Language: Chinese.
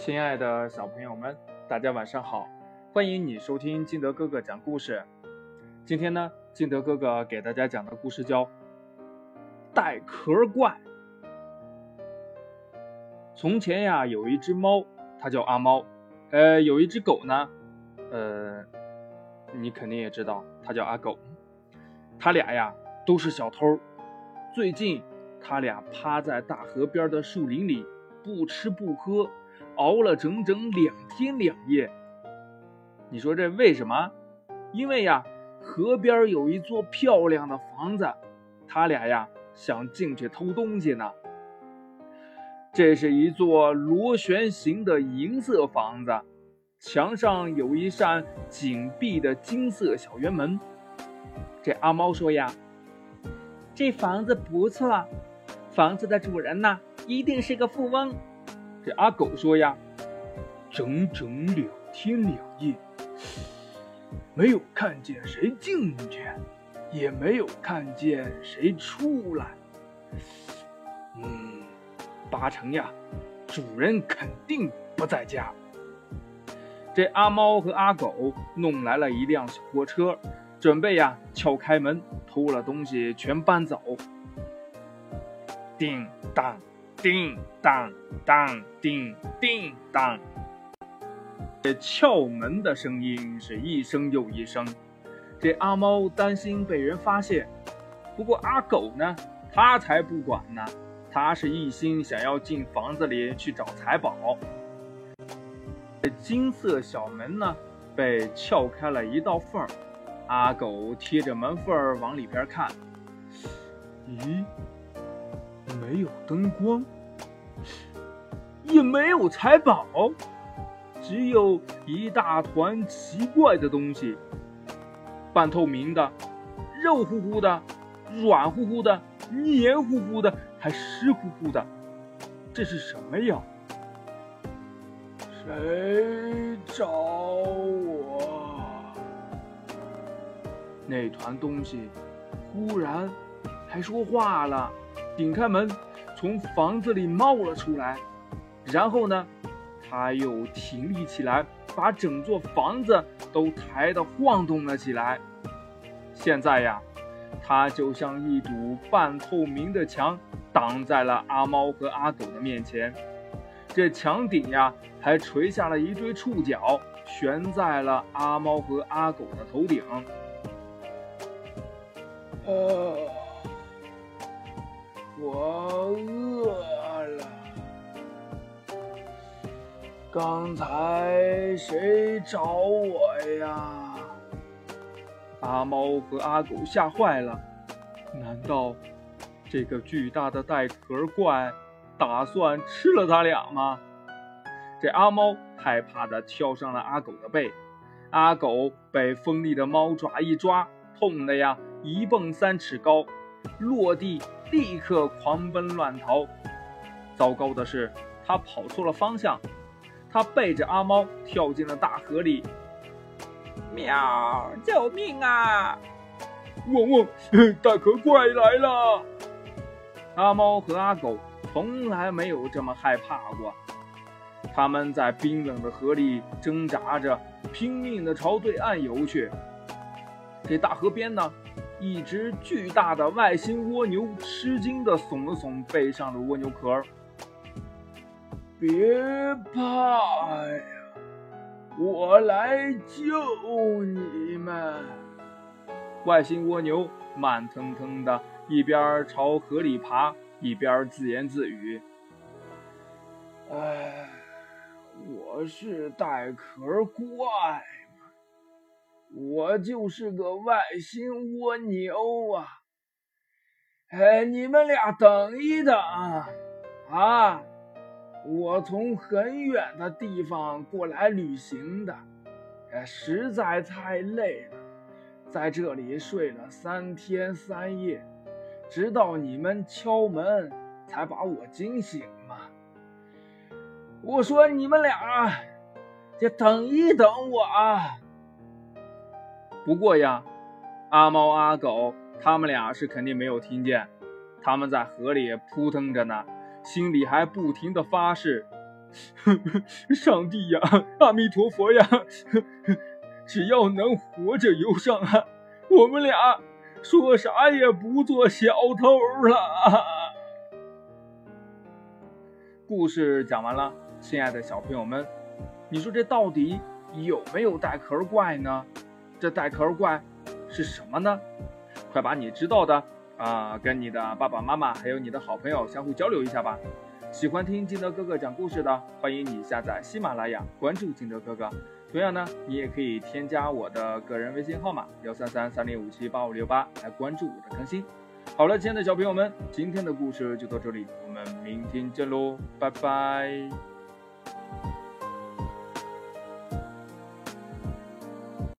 亲爱的小朋友们，大家晚上好！欢迎你收听金德哥哥讲故事。今天呢，金德哥哥给大家讲的故事叫《带壳怪》。从前呀，有一只猫，它叫阿猫。呃，有一只狗呢，呃，你肯定也知道，它叫阿狗。他俩呀，都是小偷。最近，他俩趴在大河边的树林里，不吃不喝。熬了整整两天两夜，你说这为什么？因为呀，河边有一座漂亮的房子，他俩呀想进去偷东西呢。这是一座螺旋形的银色房子，墙上有一扇紧闭的金色小圆门。这阿猫说呀：“这房子不错，房子的主人呢一定是个富翁。”这阿狗说呀，整整两天两夜，没有看见谁进去，也没有看见谁出来。嗯，八成呀，主人肯定不在家。这阿猫和阿狗弄来了一辆小货车，准备呀撬开门，偷了东西全搬走。叮当。叮当当，叮叮当，这撬门的声音是一声又一声。这阿猫担心被人发现，不过阿狗呢，他才不管呢，他是一心想要进房子里去找财宝。这金色小门呢，被撬开了一道缝儿，阿狗贴着门缝儿往里边看，咦？没有灯光，也没有财宝，只有一大团奇怪的东西，半透明的，肉乎乎的，软乎乎的，黏糊糊的，还湿乎乎的，这是什么呀？谁找我？那团东西忽然还说话了。顶开门，从房子里冒了出来，然后呢，他又挺立起来，把整座房子都抬得晃动了起来。现在呀，他就像一堵半透明的墙，挡在了阿猫和阿狗的面前。这墙顶呀，还垂下了一对触角，悬在了阿猫和阿狗的头顶。呃。我饿了。刚才谁找我呀？阿猫和阿狗吓坏了。难道这个巨大的带壳怪打算吃了他俩吗？这阿猫害怕的跳上了阿狗的背，阿狗被锋利的猫爪一抓，痛的呀一蹦三尺高，落地。立刻狂奔乱逃，糟糕的是，他跑错了方向，他背着阿猫跳进了大河里。喵！救命啊！汪汪！大河怪来了！阿猫和阿狗从来没有这么害怕过，他们在冰冷的河里挣扎着，拼命地朝对岸游去。这大河边呢？一只巨大的外星蜗牛吃惊地耸了耸背上的蜗牛壳。别怕呀，我来救你们！外星蜗牛慢腾腾的，一边朝河里爬，一边自言自语：“哎，我是带壳怪。”我就是个外星蜗牛啊！哎，你们俩等一等啊！我从很远的地方过来旅行的，哎，实在太累了，在这里睡了三天三夜，直到你们敲门才把我惊醒嘛。我说你们俩，就等一等我啊！不过呀，阿猫阿狗他们俩是肯定没有听见，他们在河里扑腾着呢，心里还不停的发誓：上帝呀，阿弥陀佛呀，只要能活着游上岸，我们俩说啥也不做小偷了。故事讲完了，亲爱的小朋友们，你说这到底有没有带壳怪呢？这带壳怪是什么呢？快把你知道的啊，跟你的爸爸妈妈还有你的好朋友相互交流一下吧。喜欢听金德哥哥讲故事的，欢迎你下载喜马拉雅，关注金德哥哥。同样呢，你也可以添加我的个人微信号码幺三三三零五七八五六八来关注我的更新。好了，亲爱的小朋友们，今天的故事就到这里，我们明天见喽，拜拜。